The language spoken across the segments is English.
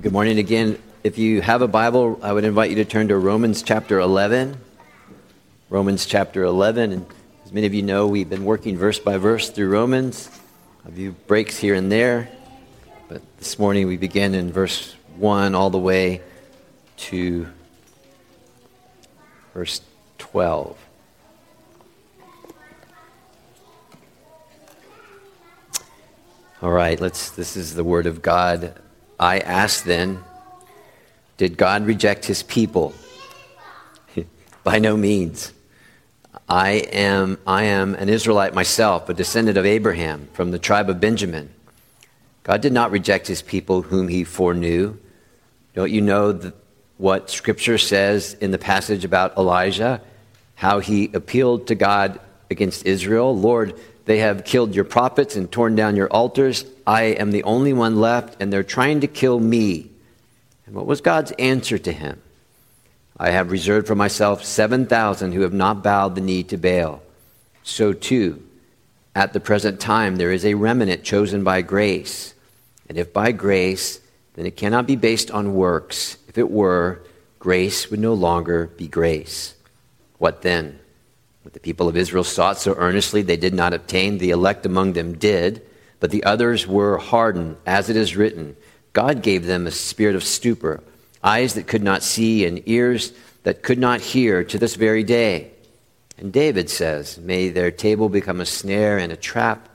Good morning again. If you have a Bible, I would invite you to turn to Romans chapter 11. Romans chapter 11. And as many of you know, we've been working verse by verse through Romans. A few breaks here and there. But this morning we begin in verse 1 all the way to verse 12. All right, let's this is the word of God I ask then, did God reject his people? By no means. I am, I am an Israelite myself, a descendant of Abraham from the tribe of Benjamin. God did not reject his people whom he foreknew. Don't you know the, what Scripture says in the passage about Elijah? How he appealed to God against Israel. Lord, they have killed your prophets and torn down your altars. I am the only one left, and they're trying to kill me. And what was God's answer to him? I have reserved for myself 7,000 who have not bowed the knee to Baal. So, too, at the present time, there is a remnant chosen by grace. And if by grace, then it cannot be based on works. If it were, grace would no longer be grace. What then? What the people of Israel sought so earnestly, they did not obtain. The elect among them did, but the others were hardened, as it is written. God gave them a spirit of stupor, eyes that could not see, and ears that could not hear to this very day. And David says, May their table become a snare and a trap,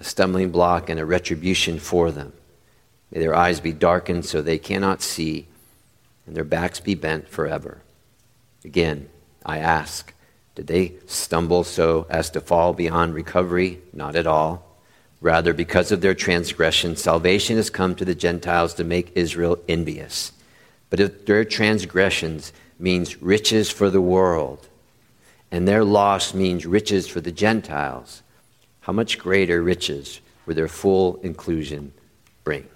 a stumbling block and a retribution for them. May their eyes be darkened so they cannot see, and their backs be bent forever. Again, I ask, did they stumble so as to fall beyond recovery? Not at all. Rather, because of their transgression, salvation has come to the Gentiles to make Israel envious. But if their transgressions means riches for the world, and their loss means riches for the Gentiles, how much greater riches will their full inclusion bring?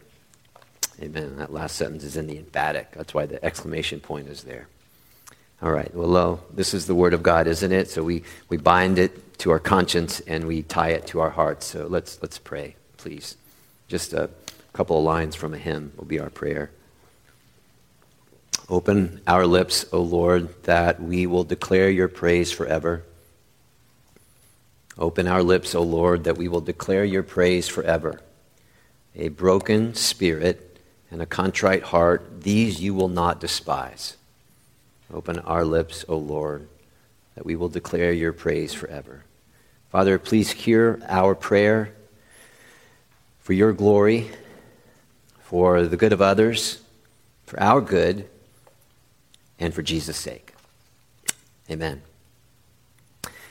Amen. That last sentence is in the emphatic. That's why the exclamation point is there. All right. Well, uh, this is the Word of God, isn't it? So we, we bind it to our conscience and we tie it to our hearts. So let's, let's pray, please. Just a couple of lines from a hymn will be our prayer. Open our lips, O Lord, that we will declare your praise forever. Open our lips, O Lord, that we will declare your praise forever. A broken spirit and a contrite heart, these you will not despise. Open our lips, O Lord, that we will declare your praise forever. Father, please hear our prayer for your glory, for the good of others, for our good, and for Jesus' sake. Amen.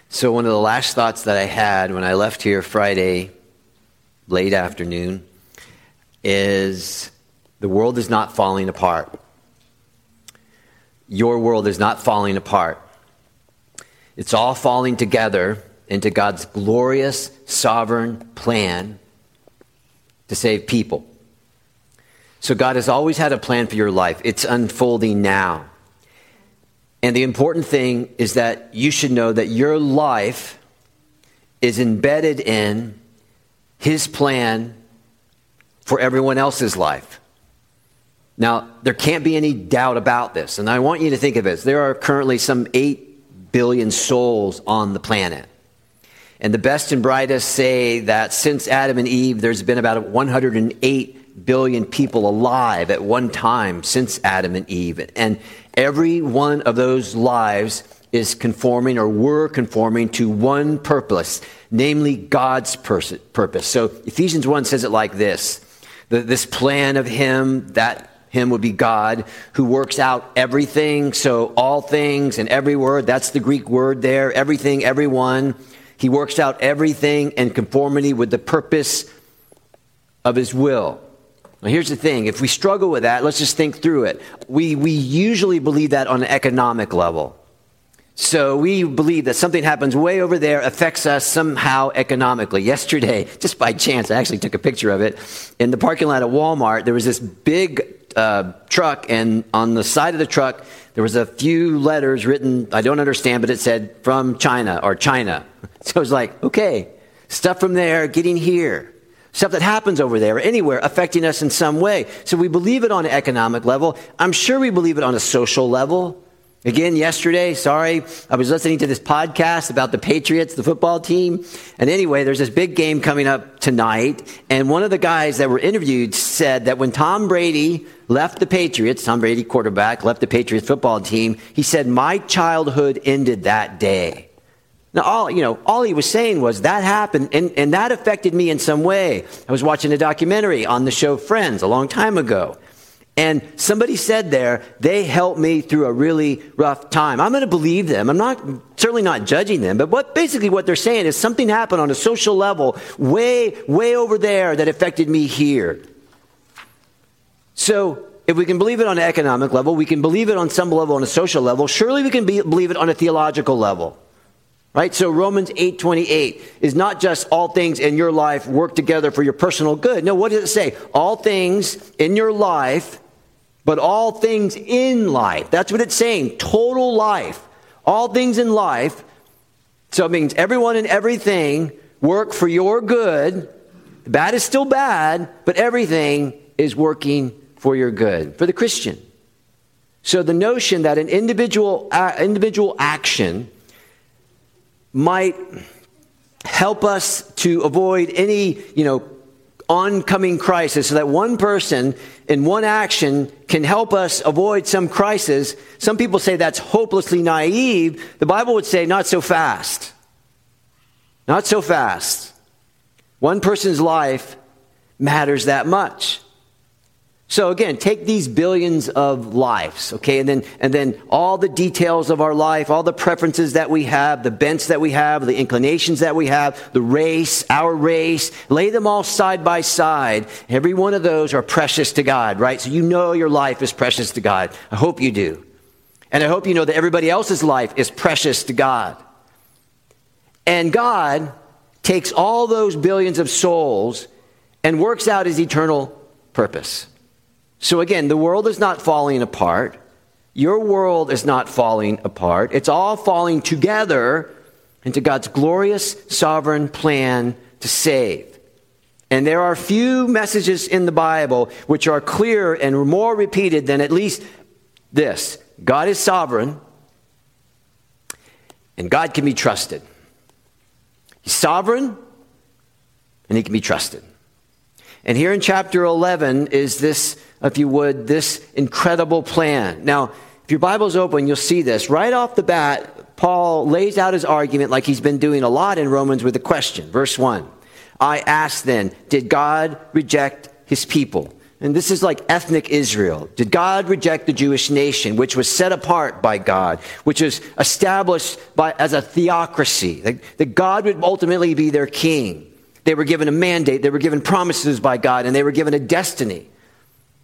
So, one of the last thoughts that I had when I left here Friday, late afternoon, is the world is not falling apart your world is not falling apart. It's all falling together into God's glorious, sovereign plan to save people. So, God has always had a plan for your life. It's unfolding now. And the important thing is that you should know that your life is embedded in His plan for everyone else's life. Now, there can't be any doubt about this, and I want you to think of this. There are currently some 8 billion souls on the planet. And the best and brightest say that since Adam and Eve, there's been about 108 billion people alive at one time since Adam and Eve. And every one of those lives is conforming or were conforming to one purpose, namely God's purpose. So Ephesians 1 says it like this this plan of Him that him would be God, who works out everything. So, all things and every word, that's the Greek word there. Everything, everyone. He works out everything in conformity with the purpose of his will. Now, here's the thing if we struggle with that, let's just think through it. We, we usually believe that on an economic level. So we believe that something happens way over there affects us somehow economically. Yesterday, just by chance, I actually took a picture of it. In the parking lot at Walmart, there was this big uh, truck, and on the side of the truck, there was a few letters written, I don't understand, but it said from China or China. So I was like, okay, stuff from there getting here. stuff that happens over there, anywhere, affecting us in some way. So we believe it on an economic level. I'm sure we believe it on a social level. Again, yesterday, sorry, I was listening to this podcast about the Patriots, the football team. And anyway, there's this big game coming up tonight. And one of the guys that were interviewed said that when Tom Brady left the Patriots, Tom Brady, quarterback, left the Patriots football team, he said, My childhood ended that day. Now, all, you know, all he was saying was that happened and, and that affected me in some way. I was watching a documentary on the show Friends a long time ago. And somebody said there, they helped me through a really rough time. I'm going to believe them. I'm not, certainly not judging them, but what, basically what they're saying is something happened on a social level way, way over there that affected me here. So, if we can believe it on an economic level, we can believe it on some level on a social level, surely we can be, believe it on a theological level. Right? So Romans 8:28 is not just all things in your life work together for your personal good. No, what does it say? All things in your life, but all things in life. That's what it's saying. Total life. All things in life. So it means everyone and everything work for your good. The bad is still bad, but everything is working for your good, for the Christian. So the notion that an individual, uh, individual action might help us to avoid any, you know, oncoming crisis so that one person in one action can help us avoid some crisis. Some people say that's hopelessly naive. The Bible would say not so fast. Not so fast. One person's life matters that much. So again, take these billions of lives, okay, and then and then all the details of our life, all the preferences that we have, the bents that we have, the inclinations that we have, the race, our race, lay them all side by side. Every one of those are precious to God, right? So you know your life is precious to God. I hope you do. And I hope you know that everybody else's life is precious to God. And God takes all those billions of souls and works out his eternal purpose. So again, the world is not falling apart. Your world is not falling apart. It's all falling together into God's glorious sovereign plan to save. And there are few messages in the Bible which are clearer and more repeated than at least this God is sovereign, and God can be trusted. He's sovereign, and he can be trusted. And here in chapter 11 is this if you would, this incredible plan. Now, if your Bible's open, you'll see this. Right off the bat, Paul lays out his argument like he's been doing a lot in Romans with a question. Verse 1 I ask then, did God reject his people? And this is like ethnic Israel. Did God reject the Jewish nation, which was set apart by God, which was established by, as a theocracy, that, that God would ultimately be their king? They were given a mandate, they were given promises by God, and they were given a destiny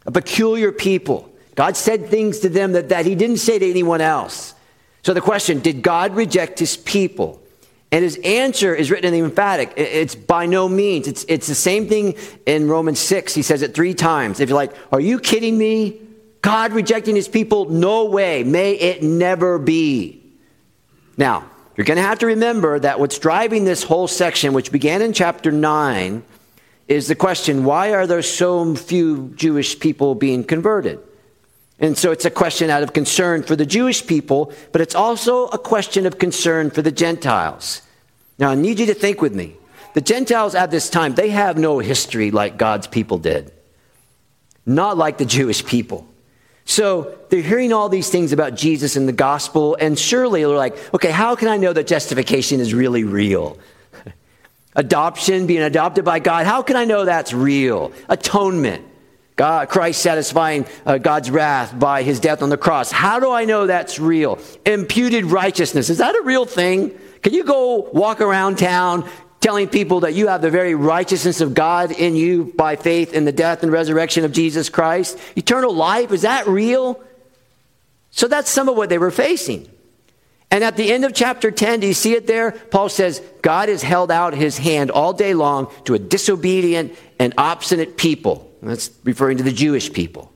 a peculiar people. God said things to them that, that he didn't say to anyone else. So the question, did God reject his people? And his answer is written in the emphatic. It's by no means. It's, it's the same thing in Romans 6. He says it three times. If you're like, are you kidding me? God rejecting his people? No way. May it never be. Now, you're going to have to remember that what's driving this whole section, which began in chapter 9, is the question why are there so few Jewish people being converted? And so it's a question out of concern for the Jewish people, but it's also a question of concern for the Gentiles. Now, I need you to think with me. The Gentiles at this time, they have no history like God's people did, not like the Jewish people. So they're hearing all these things about Jesus and the gospel, and surely they're like, okay, how can I know that justification is really real? Adoption, being adopted by God. How can I know that's real? Atonement. God, Christ satisfying uh, God's wrath by his death on the cross. How do I know that's real? Imputed righteousness. Is that a real thing? Can you go walk around town telling people that you have the very righteousness of God in you by faith in the death and resurrection of Jesus Christ? Eternal life, is that real? So that's some of what they were facing. And at the end of chapter 10, do you see it there? Paul says, God has held out his hand all day long to a disobedient and obstinate people. That's referring to the Jewish people.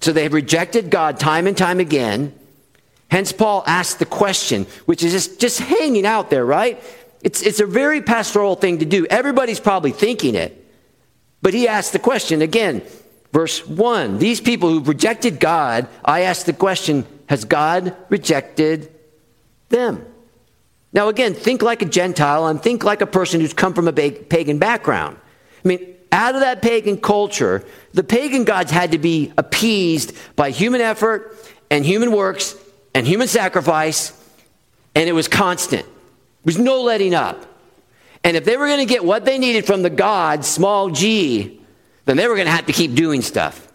So they have rejected God time and time again. Hence, Paul asked the question, which is just, just hanging out there, right? It's, it's a very pastoral thing to do. Everybody's probably thinking it. But he asked the question again, verse 1 These people who rejected God, I ask the question, has God rejected them? Now, again, think like a Gentile and think like a person who's come from a pagan background. I mean, out of that pagan culture, the pagan gods had to be appeased by human effort and human works and human sacrifice, and it was constant. There was no letting up. And if they were going to get what they needed from the gods, small g, then they were going to have to keep doing stuff.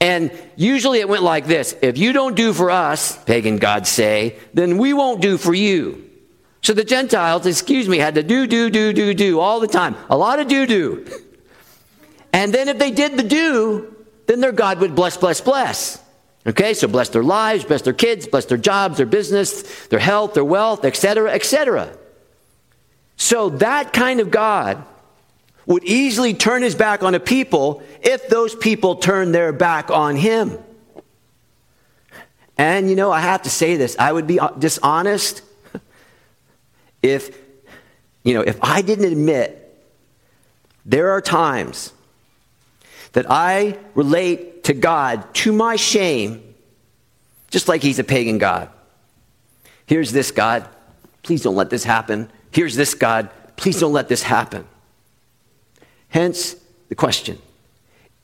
And usually it went like this if you don't do for us, pagan gods say, then we won't do for you. So the Gentiles, excuse me, had to do, do, do, do, do all the time. A lot of do, do. And then if they did the do, then their God would bless, bless, bless. Okay, so bless their lives, bless their kids, bless their jobs, their business, their health, their wealth, etc., etc. So that kind of God would easily turn his back on a people if those people turned their back on him. And you know, I have to say this, I would be dishonest if you know, if I didn't admit there are times that I relate to God to my shame, just like He's a pagan God. Here's this God. Please don't let this happen. Here's this God. Please don't let this happen. Hence the question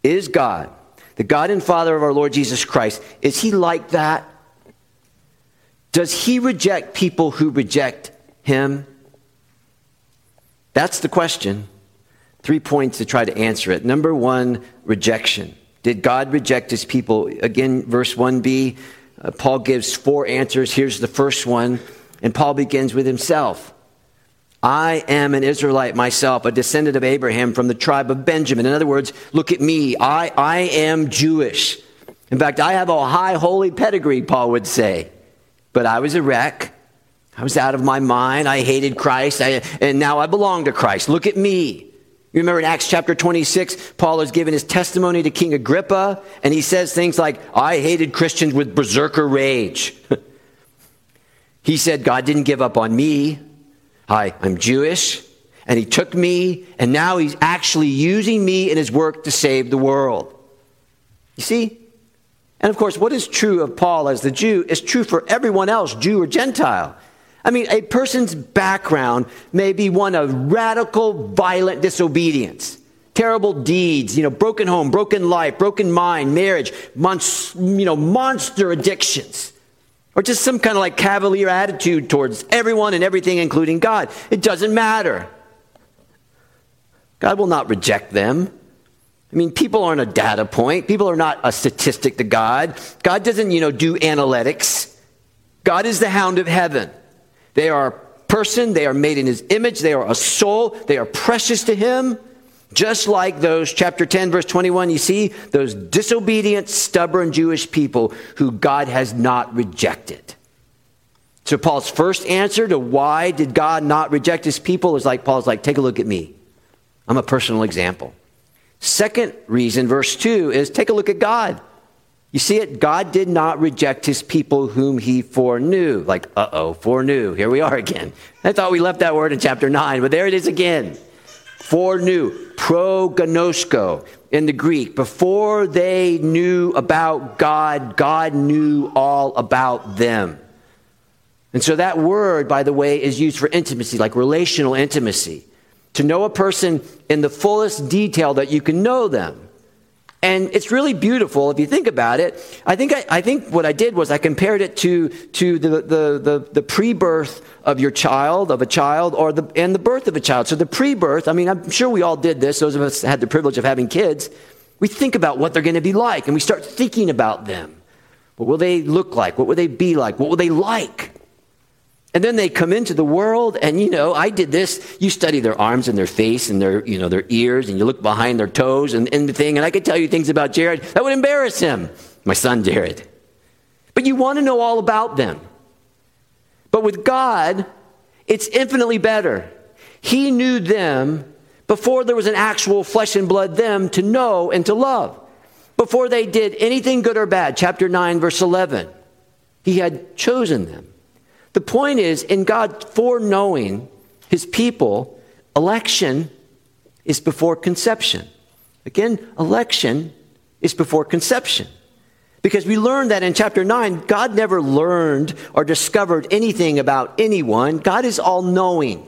Is God, the God and Father of our Lord Jesus Christ, is He like that? Does He reject people who reject Him? That's the question. Three points to try to answer it. Number one, rejection. Did God reject his people? Again, verse 1b, uh, Paul gives four answers. Here's the first one, and Paul begins with himself. I am an Israelite myself, a descendant of Abraham from the tribe of Benjamin. In other words, look at me. I, I am Jewish. In fact, I have a high holy pedigree, Paul would say. But I was a wreck. I was out of my mind. I hated Christ. I, and now I belong to Christ. Look at me. You remember in Acts chapter 26, Paul is giving his testimony to King Agrippa, and he says things like, I hated Christians with berserker rage. he said, God didn't give up on me. I, I'm Jewish, and he took me, and now he's actually using me in his work to save the world. You see? And of course, what is true of Paul as the Jew is true for everyone else, Jew or Gentile. I mean, a person's background may be one of radical, violent disobedience, terrible deeds, you know, broken home, broken life, broken mind, marriage, you know, monster addictions, or just some kind of like cavalier attitude towards everyone and everything, including God. It doesn't matter. God will not reject them. I mean, people aren't a data point. People are not a statistic to God. God doesn't, you know, do analytics. God is the hound of heaven. They are a person, they are made in his image, they are a soul, they are precious to him. Just like those, chapter 10, verse 21, you see those disobedient, stubborn Jewish people who God has not rejected. So, Paul's first answer to why did God not reject his people is like Paul's like, take a look at me. I'm a personal example. Second reason, verse 2, is take a look at God. You see it? God did not reject his people whom he foreknew. Like, uh oh, foreknew. Here we are again. I thought we left that word in chapter 9, but there it is again. Foreknew, proginosko in the Greek. Before they knew about God, God knew all about them. And so that word, by the way, is used for intimacy, like relational intimacy. To know a person in the fullest detail that you can know them. And it's really beautiful if you think about it. I think, I, I think what I did was I compared it to, to the, the, the, the pre birth of your child, of a child, or the, and the birth of a child. So the pre birth, I mean, I'm sure we all did this, those of us had the privilege of having kids. We think about what they're going to be like, and we start thinking about them. What will they look like? What will they be like? What will they like? And then they come into the world, and you know, I did this. You study their arms and their face and their, you know, their ears, and you look behind their toes and, and the thing, and I could tell you things about Jared that would embarrass him, my son Jared. But you want to know all about them. But with God, it's infinitely better. He knew them before there was an actual flesh and blood them to know and to love. Before they did anything good or bad, chapter 9, verse 11, he had chosen them. The point is, in God foreknowing his people, election is before conception. Again, election is before conception. Because we learned that in chapter 9, God never learned or discovered anything about anyone. God is all knowing,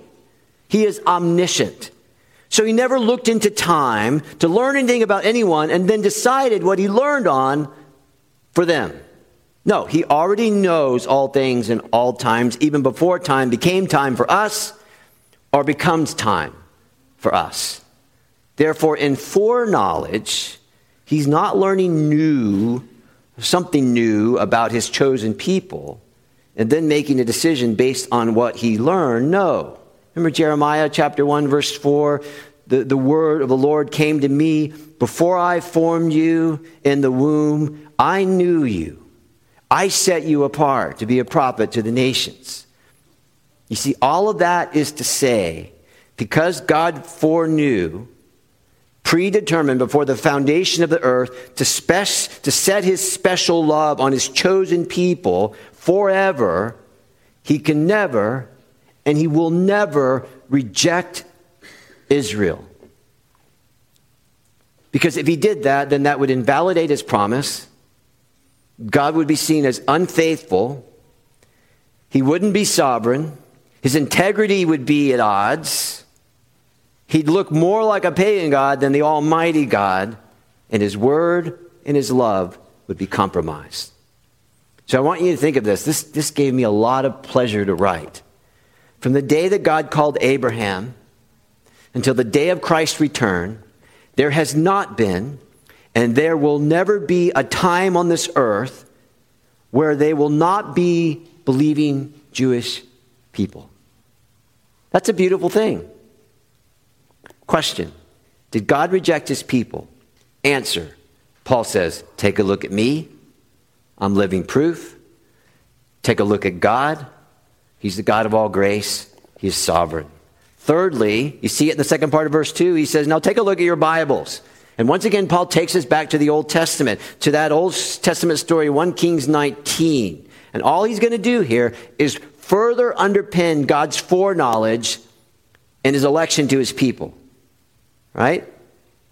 He is omniscient. So He never looked into time to learn anything about anyone and then decided what He learned on for them. No, He already knows all things in all times, even before time became time for us or becomes time for us. Therefore, in foreknowledge, He's not learning new something new about his chosen people and then making a decision based on what he learned. No. Remember Jeremiah chapter 1, verse 4? The, the word of the Lord came to me before I formed you in the womb. I knew you. I set you apart to be a prophet to the nations. You see, all of that is to say, because God foreknew, predetermined before the foundation of the earth to, spe- to set his special love on his chosen people forever, he can never and he will never reject Israel. Because if he did that, then that would invalidate his promise. God would be seen as unfaithful. He wouldn't be sovereign. His integrity would be at odds. He'd look more like a pagan God than the Almighty God, and his word and his love would be compromised. So I want you to think of this. This, this gave me a lot of pleasure to write. From the day that God called Abraham until the day of Christ's return, there has not been, and there will never be a time on this earth where they will not be believing Jewish people. That's a beautiful thing. Question Did God reject his people? Answer Paul says, Take a look at me. I'm living proof. Take a look at God. He's the God of all grace, He's sovereign. Thirdly, you see it in the second part of verse 2, he says, Now take a look at your Bibles. And once again, Paul takes us back to the Old Testament, to that Old Testament story, 1 Kings 19. And all he's going to do here is further underpin God's foreknowledge and his election to his people right?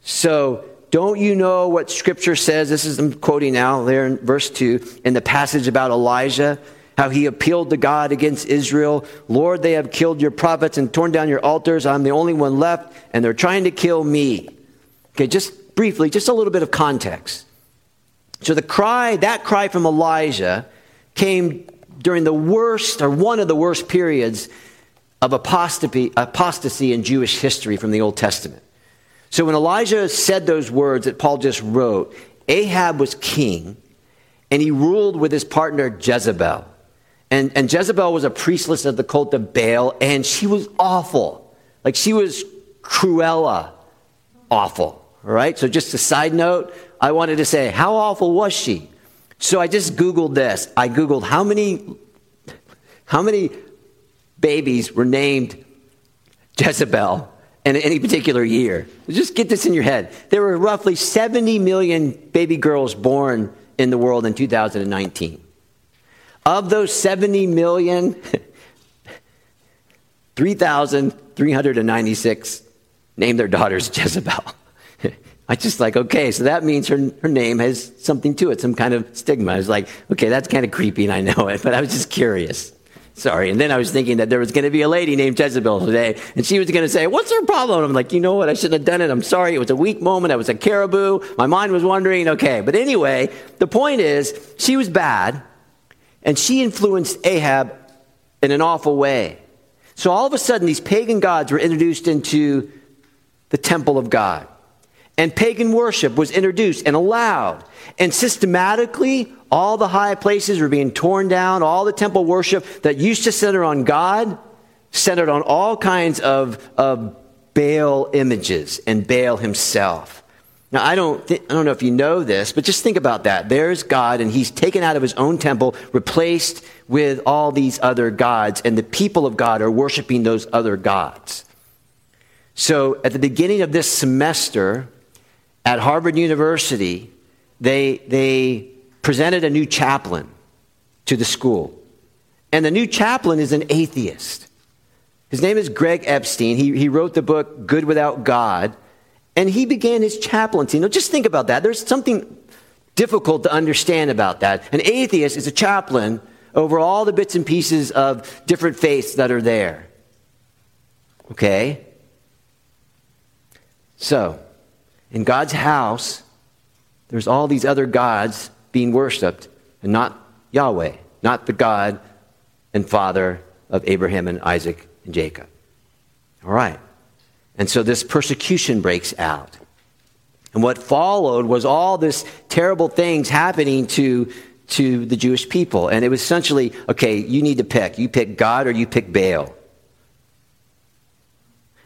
So, don't you know what Scripture says? This is, I'm quoting now there in verse 2, in the passage about Elijah, how he appealed to God against Israel. Lord, they have killed your prophets and torn down your altars. I'm the only one left, and they're trying to kill me. Okay, just briefly, just a little bit of context. So, the cry, that cry from Elijah came during the worst, or one of the worst periods of apostasy, apostasy in Jewish history from the Old Testament. So when Elijah said those words that Paul just wrote, Ahab was king and he ruled with his partner Jezebel. And, and Jezebel was a priestess of the cult of Baal and she was awful. Like she was Cruella awful. All right? So just a side note, I wanted to say, how awful was she? So I just Googled this. I Googled how many, how many babies were named Jezebel in any particular year. Just get this in your head. There were roughly 70 million baby girls born in the world in 2019. Of those 70 million, 3,396 named their daughters Jezebel. I just like, okay, so that means her, her name has something to it, some kind of stigma. I was like, okay, that's kind of creepy and I know it, but I was just curious. Sorry. And then I was thinking that there was going to be a lady named Jezebel today, and she was going to say, What's her problem? And I'm like, You know what? I shouldn't have done it. I'm sorry. It was a weak moment. I was a caribou. My mind was wandering. Okay. But anyway, the point is, she was bad, and she influenced Ahab in an awful way. So all of a sudden, these pagan gods were introduced into the temple of God. And pagan worship was introduced and allowed. And systematically, all the high places were being torn down. All the temple worship that used to center on God centered on all kinds of, of Baal images and Baal himself. Now, I don't, th- I don't know if you know this, but just think about that. There's God, and he's taken out of his own temple, replaced with all these other gods, and the people of God are worshiping those other gods. So, at the beginning of this semester at Harvard University, they, they presented a new chaplain to the school. And the new chaplain is an atheist. His name is Greg Epstein. He, he wrote the book Good Without God. And he began his chaplaincy. Now, just think about that. There's something difficult to understand about that. An atheist is a chaplain over all the bits and pieces of different faiths that are there. Okay? So, in God's house, there's all these other gods being worshiped, and not Yahweh, not the God and Father of Abraham and Isaac and Jacob. All right. And so this persecution breaks out. And what followed was all this terrible things happening to, to the Jewish people. And it was essentially, okay, you need to pick. You pick God or you pick Baal.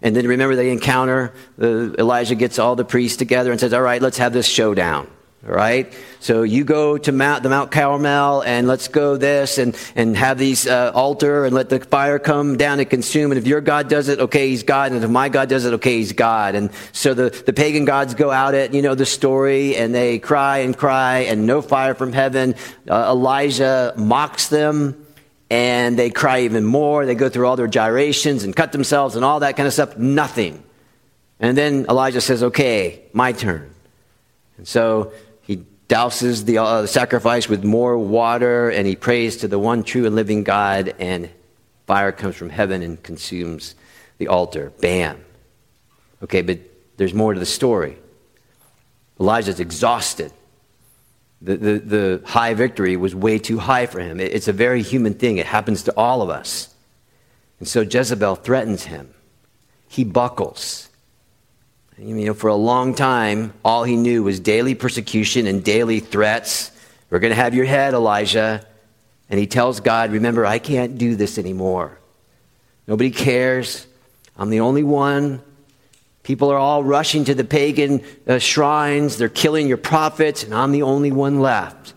And then remember they encounter, uh, Elijah gets all the priests together and says, all right, let's have this showdown. All right? So you go to Mount, the Mount Carmel and let's go this and, and have these uh, altar and let the fire come down and consume. And if your God does it, okay, he's God. And if my God does it, okay, he's God. And so the, the pagan gods go out at, you know, the story and they cry and cry and no fire from heaven. Uh, Elijah mocks them and they cry even more. They go through all their gyrations and cut themselves and all that kind of stuff. Nothing. And then Elijah says, okay, my turn. And so he douses the uh, sacrifice with more water, and he prays to the one true and living God, and fire comes from heaven and consumes the altar. Bam. Okay, but there's more to the story. Elijah's exhausted. The, the, the high victory was way too high for him. It, it's a very human thing, it happens to all of us. And so Jezebel threatens him. He buckles. You know, for a long time, all he knew was daily persecution and daily threats. We're going to have your head, Elijah. And he tells God, Remember, I can't do this anymore. Nobody cares. I'm the only one. People are all rushing to the pagan uh, shrines. They're killing your prophets, and I'm the only one left.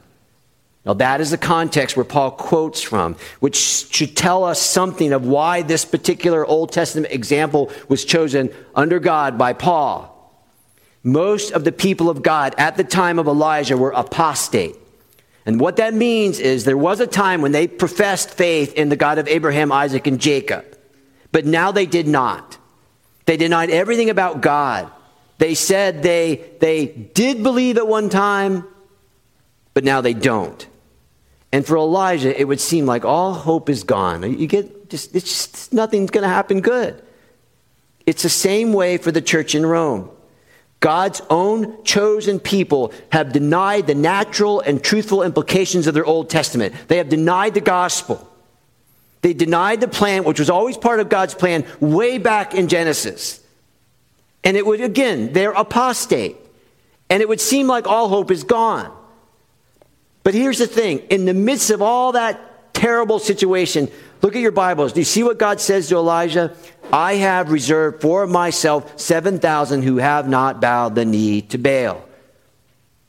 Now, that is the context where Paul quotes from, which should tell us something of why this particular Old Testament example was chosen under God by Paul. Most of the people of God at the time of Elijah were apostate. And what that means is there was a time when they professed faith in the God of Abraham, Isaac, and Jacob, but now they did not. They denied everything about God. They said they, they did believe at one time, but now they don't. And for Elijah, it would seem like all hope is gone. You get just, it's just nothing's going to happen good. It's the same way for the church in Rome. God's own chosen people have denied the natural and truthful implications of their Old Testament. They have denied the gospel. They denied the plan, which was always part of God's plan way back in Genesis. And it would, again, they're apostate. And it would seem like all hope is gone. But here's the thing in the midst of all that terrible situation, look at your Bibles. Do you see what God says to Elijah? I have reserved for myself 7,000 who have not bowed the knee to Baal.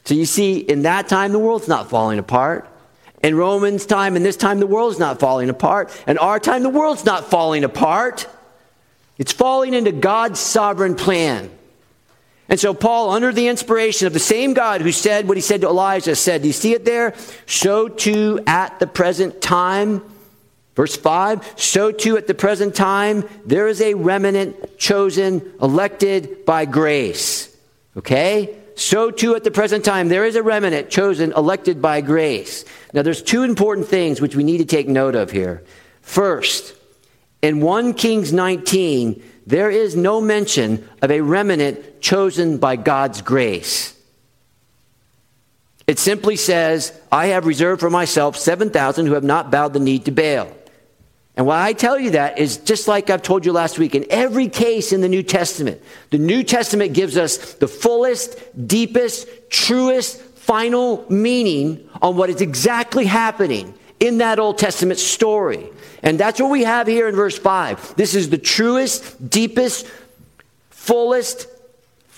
So you see, in that time, the world's not falling apart. In Romans' time, and this time, the world's not falling apart. In our time, the world's not falling apart. It's falling into God's sovereign plan. And so, Paul, under the inspiration of the same God who said what he said to Elijah, said, Do you see it there? So too at the present time. Verse 5 So too at the present time, there is a remnant chosen, elected by grace. Okay? So too at the present time, there is a remnant chosen, elected by grace. Now, there's two important things which we need to take note of here. First, in 1 Kings 19, there is no mention of a remnant chosen by God's grace. It simply says, I have reserved for myself 7,000 who have not bowed the knee to Baal. And why I tell you that is just like I've told you last week, in every case in the New Testament, the New Testament gives us the fullest, deepest, truest, final meaning on what is exactly happening in that Old Testament story. And that's what we have here in verse 5. This is the truest, deepest, fullest,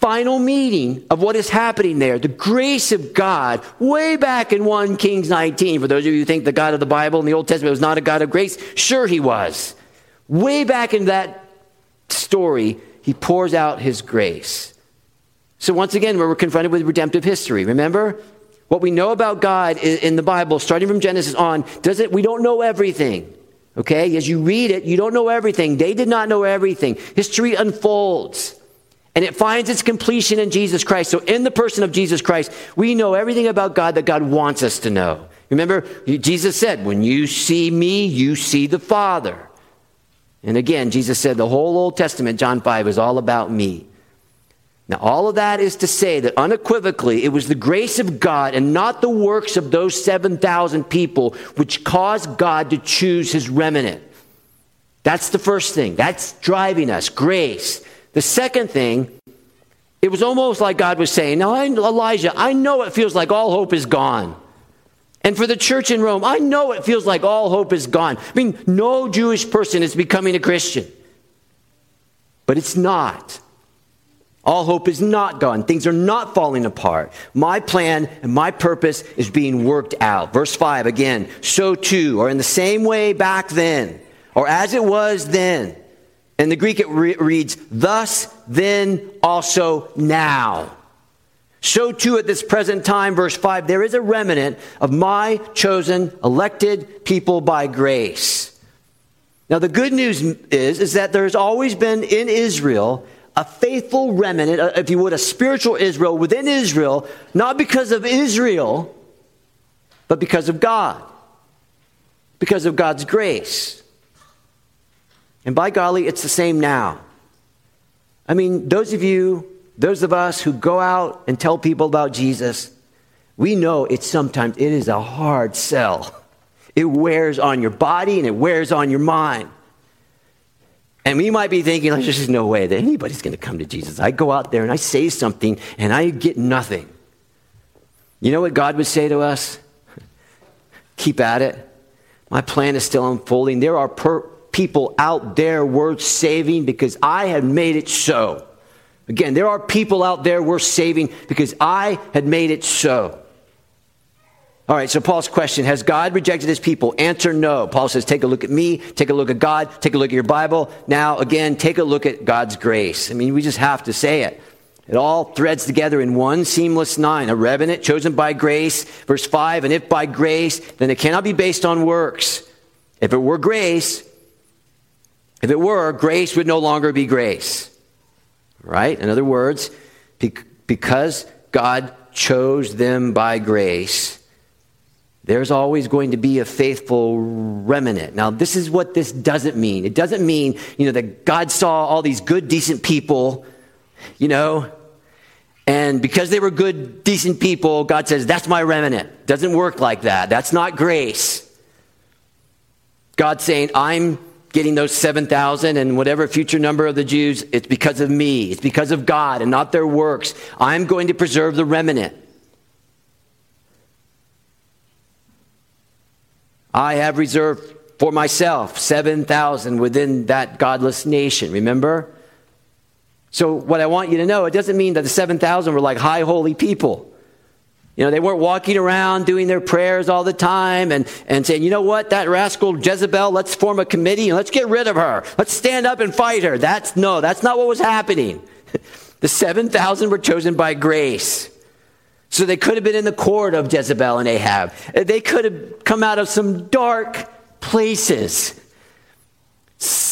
final meeting of what is happening there. The grace of God, way back in 1 Kings 19. For those of you who think the God of the Bible in the Old Testament was not a God of grace, sure he was. Way back in that story, he pours out his grace. So once again, we're confronted with redemptive history. Remember? What we know about God in the Bible, starting from Genesis on, doesn't we don't know everything. Okay? As you read it, you don't know everything. They did not know everything. History unfolds. And it finds its completion in Jesus Christ. So, in the person of Jesus Christ, we know everything about God that God wants us to know. Remember, Jesus said, When you see me, you see the Father. And again, Jesus said the whole Old Testament, John 5, is all about me. Now, all of that is to say that unequivocally, it was the grace of God and not the works of those 7,000 people which caused God to choose his remnant. That's the first thing. That's driving us grace. The second thing, it was almost like God was saying, Now, Elijah, I know it feels like all hope is gone. And for the church in Rome, I know it feels like all hope is gone. I mean, no Jewish person is becoming a Christian. But it's not. All hope is not gone. Things are not falling apart. My plan and my purpose is being worked out. Verse 5 again, so too, or in the same way back then, or as it was then. In the Greek, it re- reads, thus, then, also, now. So too at this present time, verse 5, there is a remnant of my chosen, elected people by grace. Now, the good news is, is that there's always been in Israel a faithful remnant, uh, if you would, a spiritual Israel within Israel, not because of Israel, but because of God, because of God's grace. And by golly, it's the same now. I mean, those of you, those of us who go out and tell people about Jesus, we know it's sometimes it is a hard sell. It wears on your body and it wears on your mind. And we might be thinking, like, there's just no way that anybody's going to come to Jesus. I go out there and I say something and I get nothing. You know what God would say to us? Keep at it. My plan is still unfolding. There are per- people out there worth saving because I had made it so. Again, there are people out there worth saving because I had made it so. All right, so Paul's question Has God rejected his people? Answer no. Paul says, Take a look at me, take a look at God, take a look at your Bible. Now, again, take a look at God's grace. I mean, we just have to say it. It all threads together in one seamless nine. A remnant chosen by grace. Verse 5 And if by grace, then it cannot be based on works. If it were grace, if it were, grace would no longer be grace. Right? In other words, because God chose them by grace, there's always going to be a faithful remnant. Now, this is what this doesn't mean. It doesn't mean, you know, that God saw all these good, decent people, you know, and because they were good, decent people, God says, that's my remnant. Doesn't work like that. That's not grace. God's saying, I'm getting those 7,000 and whatever future number of the Jews, it's because of me. It's because of God and not their works. I'm going to preserve the remnant. I have reserved for myself 7,000 within that godless nation. Remember? So, what I want you to know, it doesn't mean that the 7,000 were like high holy people. You know, they weren't walking around doing their prayers all the time and, and saying, you know what, that rascal Jezebel, let's form a committee and let's get rid of her. Let's stand up and fight her. That's no, that's not what was happening. the 7,000 were chosen by grace. So they could have been in the court of Jezebel and Ahab. They could have come out of some dark places.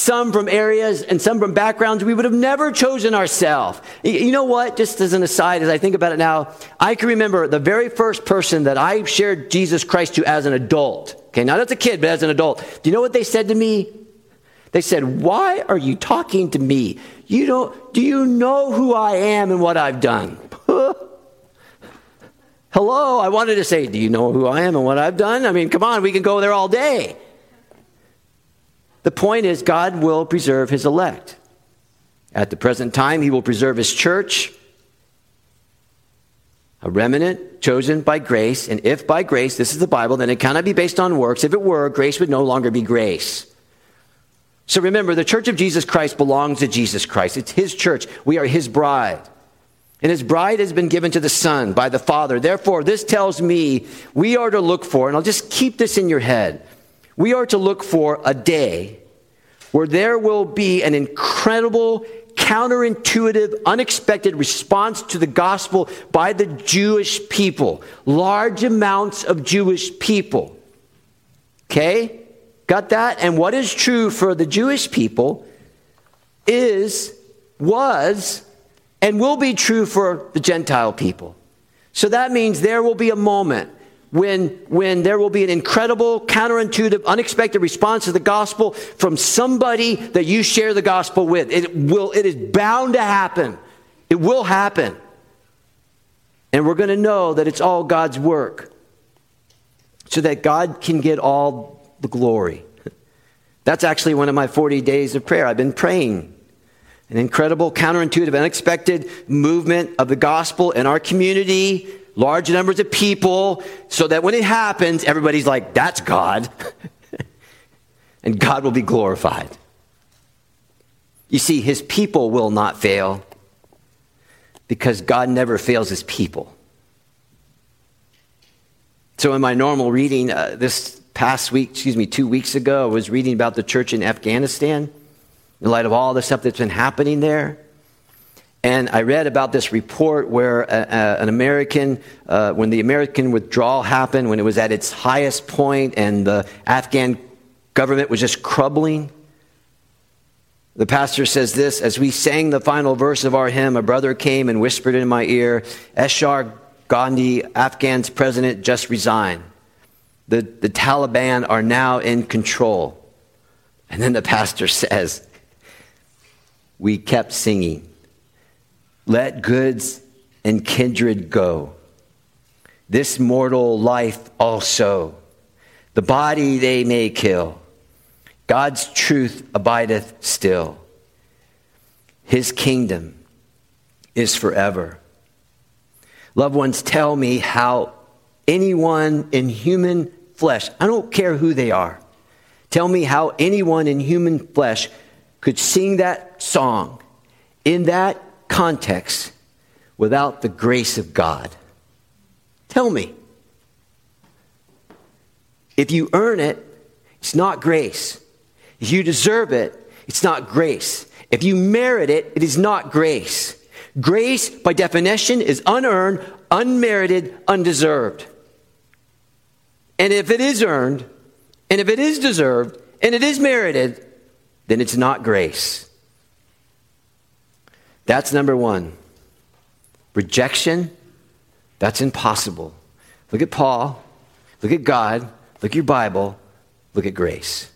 Some from areas and some from backgrounds we would have never chosen ourselves. You know what? Just as an aside, as I think about it now, I can remember the very first person that I shared Jesus Christ to as an adult. Okay, not as a kid, but as an adult. Do you know what they said to me? They said, Why are you talking to me? You don't, do you know who I am and what I've done? Hello, I wanted to say, Do you know who I am and what I've done? I mean, come on, we can go there all day. The point is, God will preserve his elect. At the present time, he will preserve his church, a remnant chosen by grace. And if by grace, this is the Bible, then it cannot be based on works. If it were, grace would no longer be grace. So remember, the church of Jesus Christ belongs to Jesus Christ. It's his church. We are his bride. And his bride has been given to the Son by the Father. Therefore, this tells me we are to look for, and I'll just keep this in your head, we are to look for a day where there will be an incredible, counterintuitive, unexpected response to the gospel by the Jewish people. Large amounts of Jewish people. Okay? Got that? And what is true for the Jewish people is, was, and will be true for the Gentile people. So that means there will be a moment when, when there will be an incredible, counterintuitive, unexpected response to the gospel from somebody that you share the gospel with. It will, it is bound to happen. It will happen. And we're going to know that it's all God's work so that God can get all the glory. That's actually one of my 40 days of prayer. I've been praying an incredible, counterintuitive, unexpected movement of the gospel in our community, large numbers of people, so that when it happens, everybody's like, that's God. and God will be glorified. You see, his people will not fail because God never fails his people. So, in my normal reading uh, this past week, excuse me, two weeks ago, I was reading about the church in Afghanistan in light of all the stuff that's been happening there. And I read about this report where a, a, an American, uh, when the American withdrawal happened, when it was at its highest point and the Afghan government was just crumbling, the pastor says this As we sang the final verse of our hymn, a brother came and whispered in my ear, Ashraf Ghani, Afghan's president, just resigned. The, the Taliban are now in control. And then the pastor says, We kept singing, Let goods and kindred go. This mortal life also, the body they may kill God's truth abideth still. His kingdom is forever. Loved ones, tell me how anyone in human flesh, I don't care who they are, tell me how anyone in human flesh could sing that song in that context without the grace of God. Tell me. If you earn it, it's not grace. If you deserve it, it's not grace. If you merit it, it is not grace. Grace, by definition, is unearned, unmerited, undeserved. And if it is earned, and if it is deserved, and it is merited, then it's not grace. That's number one. Rejection, that's impossible. Look at Paul, look at God, look at your Bible, look at grace.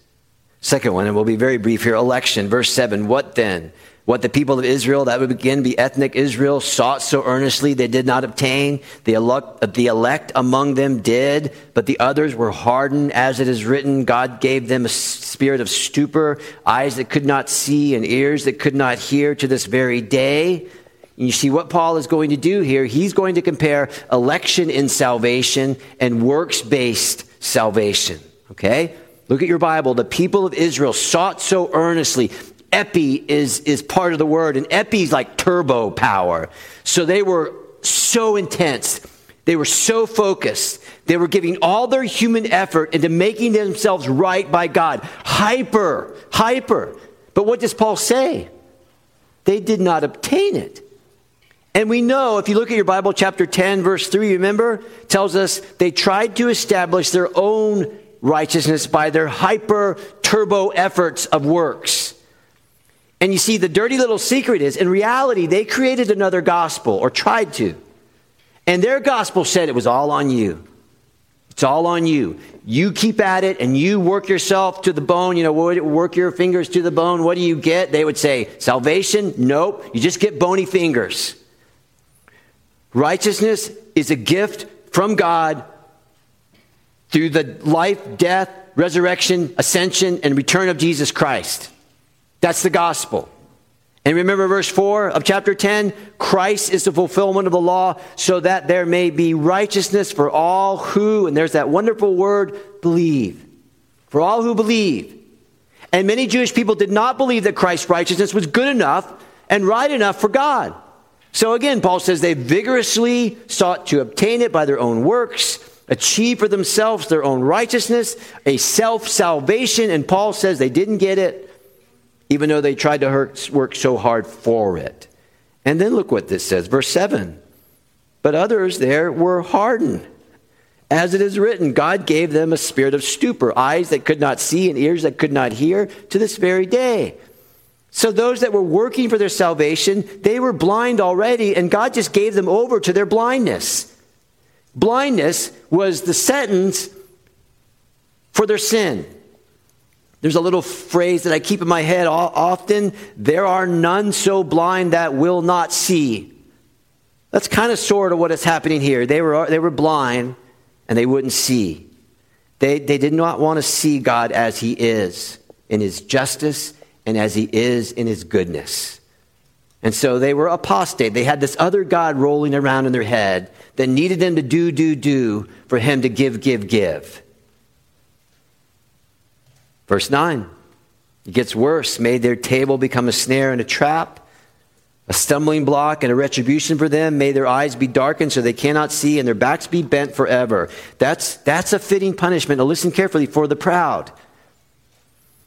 Second one, and we'll be very brief here election. Verse 7 What then? What the people of Israel, that would begin be ethnic Israel, sought so earnestly they did not obtain. The elect, the elect among them did, but the others were hardened. As it is written, God gave them a spirit of stupor, eyes that could not see, and ears that could not hear to this very day. You see what Paul is going to do here. He's going to compare election in salvation and works based salvation. Okay? Look at your Bible. The people of Israel sought so earnestly. Epi is, is part of the word, and epi is like turbo power. So they were so intense. They were so focused. They were giving all their human effort into making themselves right by God. Hyper, hyper. But what does Paul say? They did not obtain it. And we know, if you look at your Bible, chapter 10, verse 3, remember, tells us they tried to establish their own righteousness by their hyper turbo efforts of works. And you see, the dirty little secret is in reality, they created another gospel or tried to. And their gospel said it was all on you. It's all on you. You keep at it and you work yourself to the bone. You know, work your fingers to the bone. What do you get? They would say, salvation? Nope. You just get bony fingers. Righteousness is a gift from God through the life, death, resurrection, ascension, and return of Jesus Christ. That's the gospel. And remember verse 4 of chapter 10 Christ is the fulfillment of the law so that there may be righteousness for all who, and there's that wonderful word, believe. For all who believe. And many Jewish people did not believe that Christ's righteousness was good enough and right enough for God. So again, Paul says they vigorously sought to obtain it by their own works achieve for themselves their own righteousness, a self salvation. And Paul says they didn't get it, even though they tried to work so hard for it. And then look what this says, verse 7. But others there were hardened. As it is written, God gave them a spirit of stupor, eyes that could not see and ears that could not hear to this very day. So those that were working for their salvation, they were blind already, and God just gave them over to their blindness. Blindness was the sentence for their sin. There's a little phrase that I keep in my head often there are none so blind that will not see. That's kind of sort of what is happening here. They were, they were blind and they wouldn't see. They, they did not want to see God as He is in His justice and as He is in His goodness. And so they were apostate. They had this other God rolling around in their head that needed them to do, do, do for Him to give, give, give. Verse 9. It gets worse. Made their table become a snare and a trap a stumbling block and a retribution for them. May their eyes be darkened so they cannot see and their backs be bent forever. That's, that's a fitting punishment. Now listen carefully for the proud.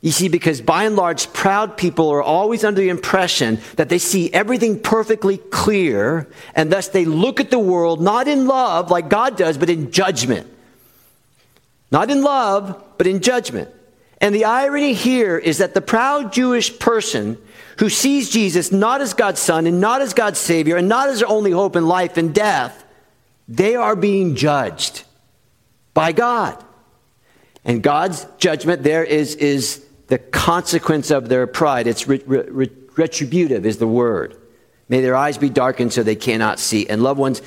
You see, because by and large, proud people are always under the impression that they see everything perfectly clear, and thus they look at the world not in love like God does, but in judgment. Not in love, but in judgment. And the irony here is that the proud Jewish person who sees Jesus not as God's Son and not as God's Savior and not as their only hope in life and death, they are being judged by God. And God's judgment there is, is the consequence of their pride. It's re- re- retributive, is the word. May their eyes be darkened so they cannot see. And loved ones,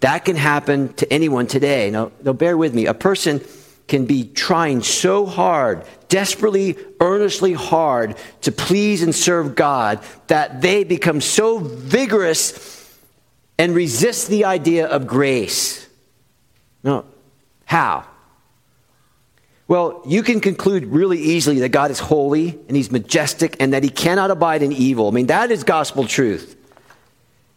that can happen to anyone today. Now, now bear with me. A person can be trying so hard, desperately, earnestly hard to please and serve God that they become so vigorous and resist the idea of grace. No. How? Well, you can conclude really easily that God is holy and he's majestic and that he cannot abide in evil. I mean, that is gospel truth.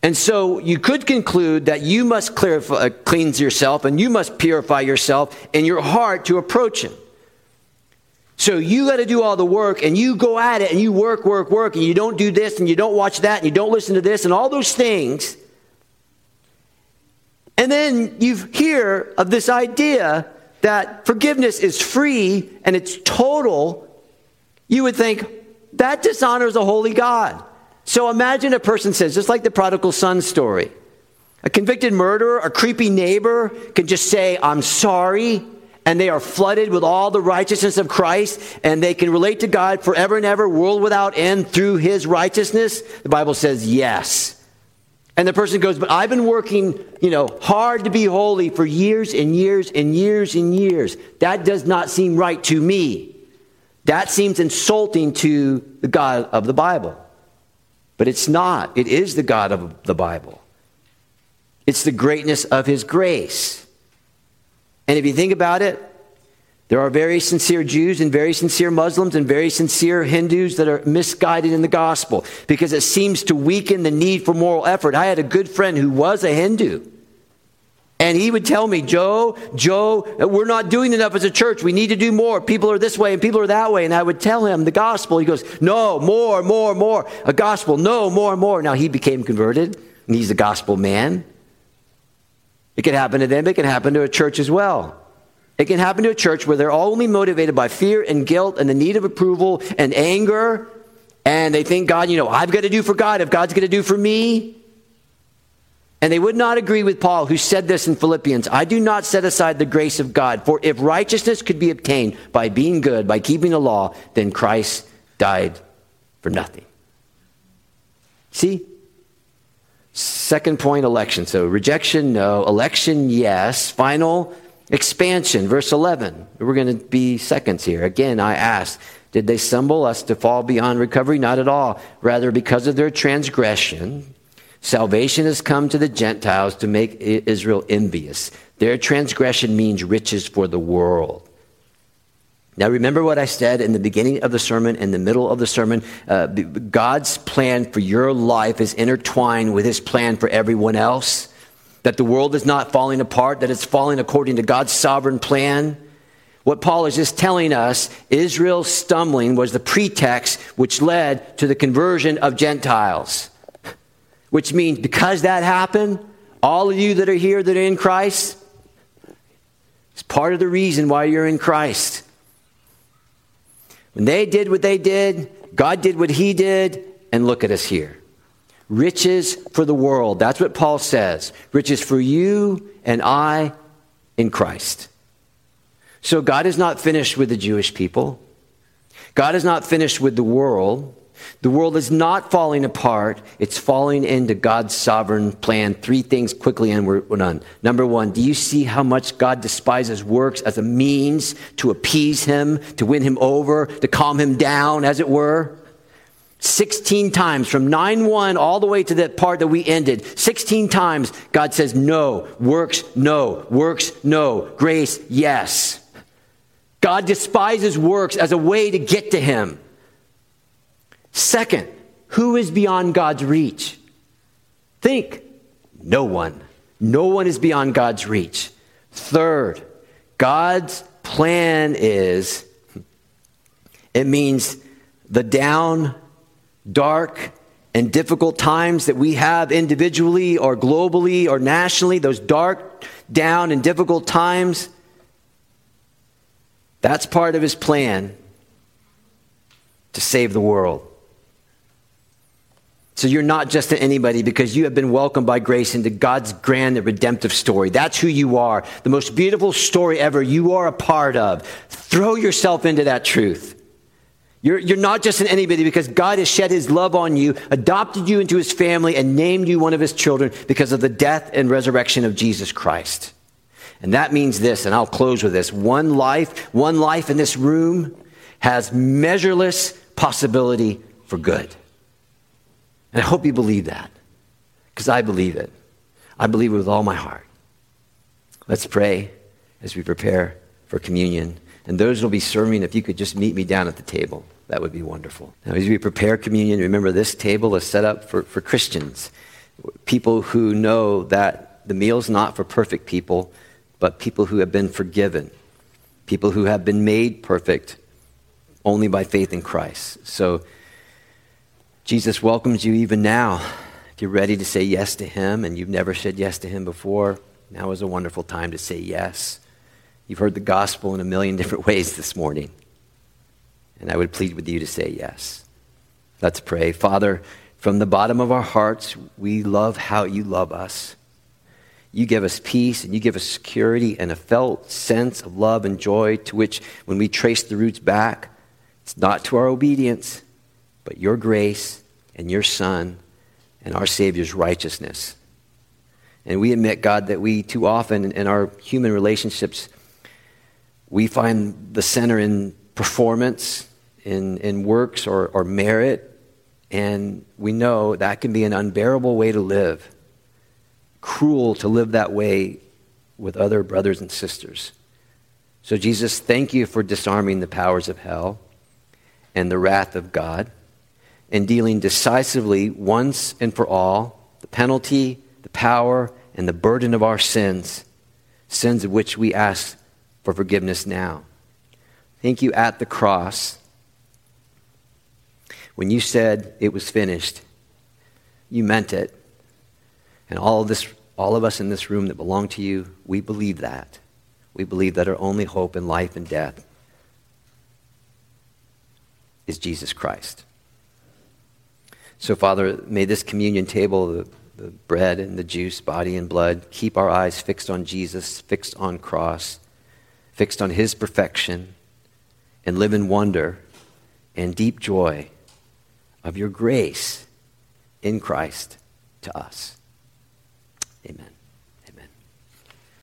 And so you could conclude that you must clarify, cleanse yourself and you must purify yourself in your heart to approach Him. So you got to do all the work and you go at it and you work, work, work, and you don't do this and you don't watch that and you don't listen to this and all those things. And then you hear of this idea that forgiveness is free and it's total. You would think that dishonors a holy God. So imagine a person says, just like the prodigal son story, a convicted murderer, a creepy neighbor can just say, I'm sorry, and they are flooded with all the righteousness of Christ, and they can relate to God forever and ever, world without end, through his righteousness? The Bible says yes. And the person goes, But I've been working, you know, hard to be holy for years and years and years and years. That does not seem right to me. That seems insulting to the God of the Bible. But it's not. It is the God of the Bible. It's the greatness of His grace. And if you think about it, there are very sincere Jews and very sincere Muslims and very sincere Hindus that are misguided in the gospel because it seems to weaken the need for moral effort. I had a good friend who was a Hindu. And he would tell me, Joe, Joe, we're not doing enough as a church. We need to do more. People are this way and people are that way. And I would tell him the gospel. He goes, no, more, more, more. A gospel, no, more, more. Now he became converted and he's a gospel man. It can happen to them. It can happen to a church as well. It can happen to a church where they're only motivated by fear and guilt and the need of approval and anger. And they think, God, you know, I've got to do for God if God's going to do for me. And they would not agree with Paul, who said this in Philippians I do not set aside the grace of God, for if righteousness could be obtained by being good, by keeping the law, then Christ died for nothing. See? Second point election. So rejection, no. Election, yes. Final expansion, verse 11. We're going to be seconds here. Again, I ask, did they stumble us to fall beyond recovery? Not at all. Rather, because of their transgression, Salvation has come to the Gentiles to make Israel envious. Their transgression means riches for the world. Now, remember what I said in the beginning of the sermon, in the middle of the sermon? Uh, God's plan for your life is intertwined with his plan for everyone else. That the world is not falling apart, that it's falling according to God's sovereign plan. What Paul is just telling us, Israel's stumbling was the pretext which led to the conversion of Gentiles. Which means because that happened, all of you that are here that are in Christ, it's part of the reason why you're in Christ. When they did what they did, God did what He did, and look at us here. Riches for the world. That's what Paul says. Riches for you and I in Christ. So God is not finished with the Jewish people. God is not finished with the world. The world is not falling apart, it's falling into God's sovereign plan. Three things quickly, and we're, done. Number one, do you see how much God despises works as a means to appease him, to win him over, to calm him down, as it were? 16 times from 9 1 all the way to that part that we ended. 16 times God says no, works no, works no, grace yes. God despises works as a way to get to him. Second, who is beyond God's reach? Think, no one. No one is beyond God's reach. Third, God's plan is it means the down, dark, and difficult times that we have individually or globally or nationally, those dark, down, and difficult times, that's part of his plan to save the world. So you're not just an anybody because you have been welcomed by grace into God's grand and redemptive story. That's who you are. The most beautiful story ever you are a part of. Throw yourself into that truth. You're, you're not just an anybody because God has shed his love on you, adopted you into his family, and named you one of his children because of the death and resurrection of Jesus Christ. And that means this, and I'll close with this. One life, one life in this room has measureless possibility for good. And I hope you believe that because I believe it. I believe it with all my heart. Let's pray as we prepare for communion. And those who will be serving, if you could just meet me down at the table, that would be wonderful. Now, as we prepare communion, remember this table is set up for, for Christians, people who know that the meal's not for perfect people, but people who have been forgiven, people who have been made perfect only by faith in Christ. So, Jesus welcomes you even now. If you're ready to say yes to Him and you've never said yes to Him before, now is a wonderful time to say yes. You've heard the gospel in a million different ways this morning. And I would plead with you to say yes. Let's pray. Father, from the bottom of our hearts, we love how you love us. You give us peace and you give us security and a felt sense of love and joy to which, when we trace the roots back, it's not to our obedience, but your grace and your Son and our Savior's righteousness. And we admit, God, that we too often in our human relationships, we find the center in performance, in, in works or, or merit, and we know that can be an unbearable way to live, cruel to live that way with other brothers and sisters. So, Jesus, thank you for disarming the powers of hell and the wrath of God and dealing decisively once and for all the penalty, the power, and the burden of our sins, sins of which we ask for forgiveness now. Thank you at the cross. When you said it was finished, you meant it. And all of, this, all of us in this room that belong to you, we believe that. We believe that our only hope in life and death is Jesus Christ. So, Father, may this communion table, the, the bread and the juice, body and blood, keep our eyes fixed on Jesus, fixed on cross, fixed on his perfection, and live in wonder and deep joy of your grace in Christ to us. Amen.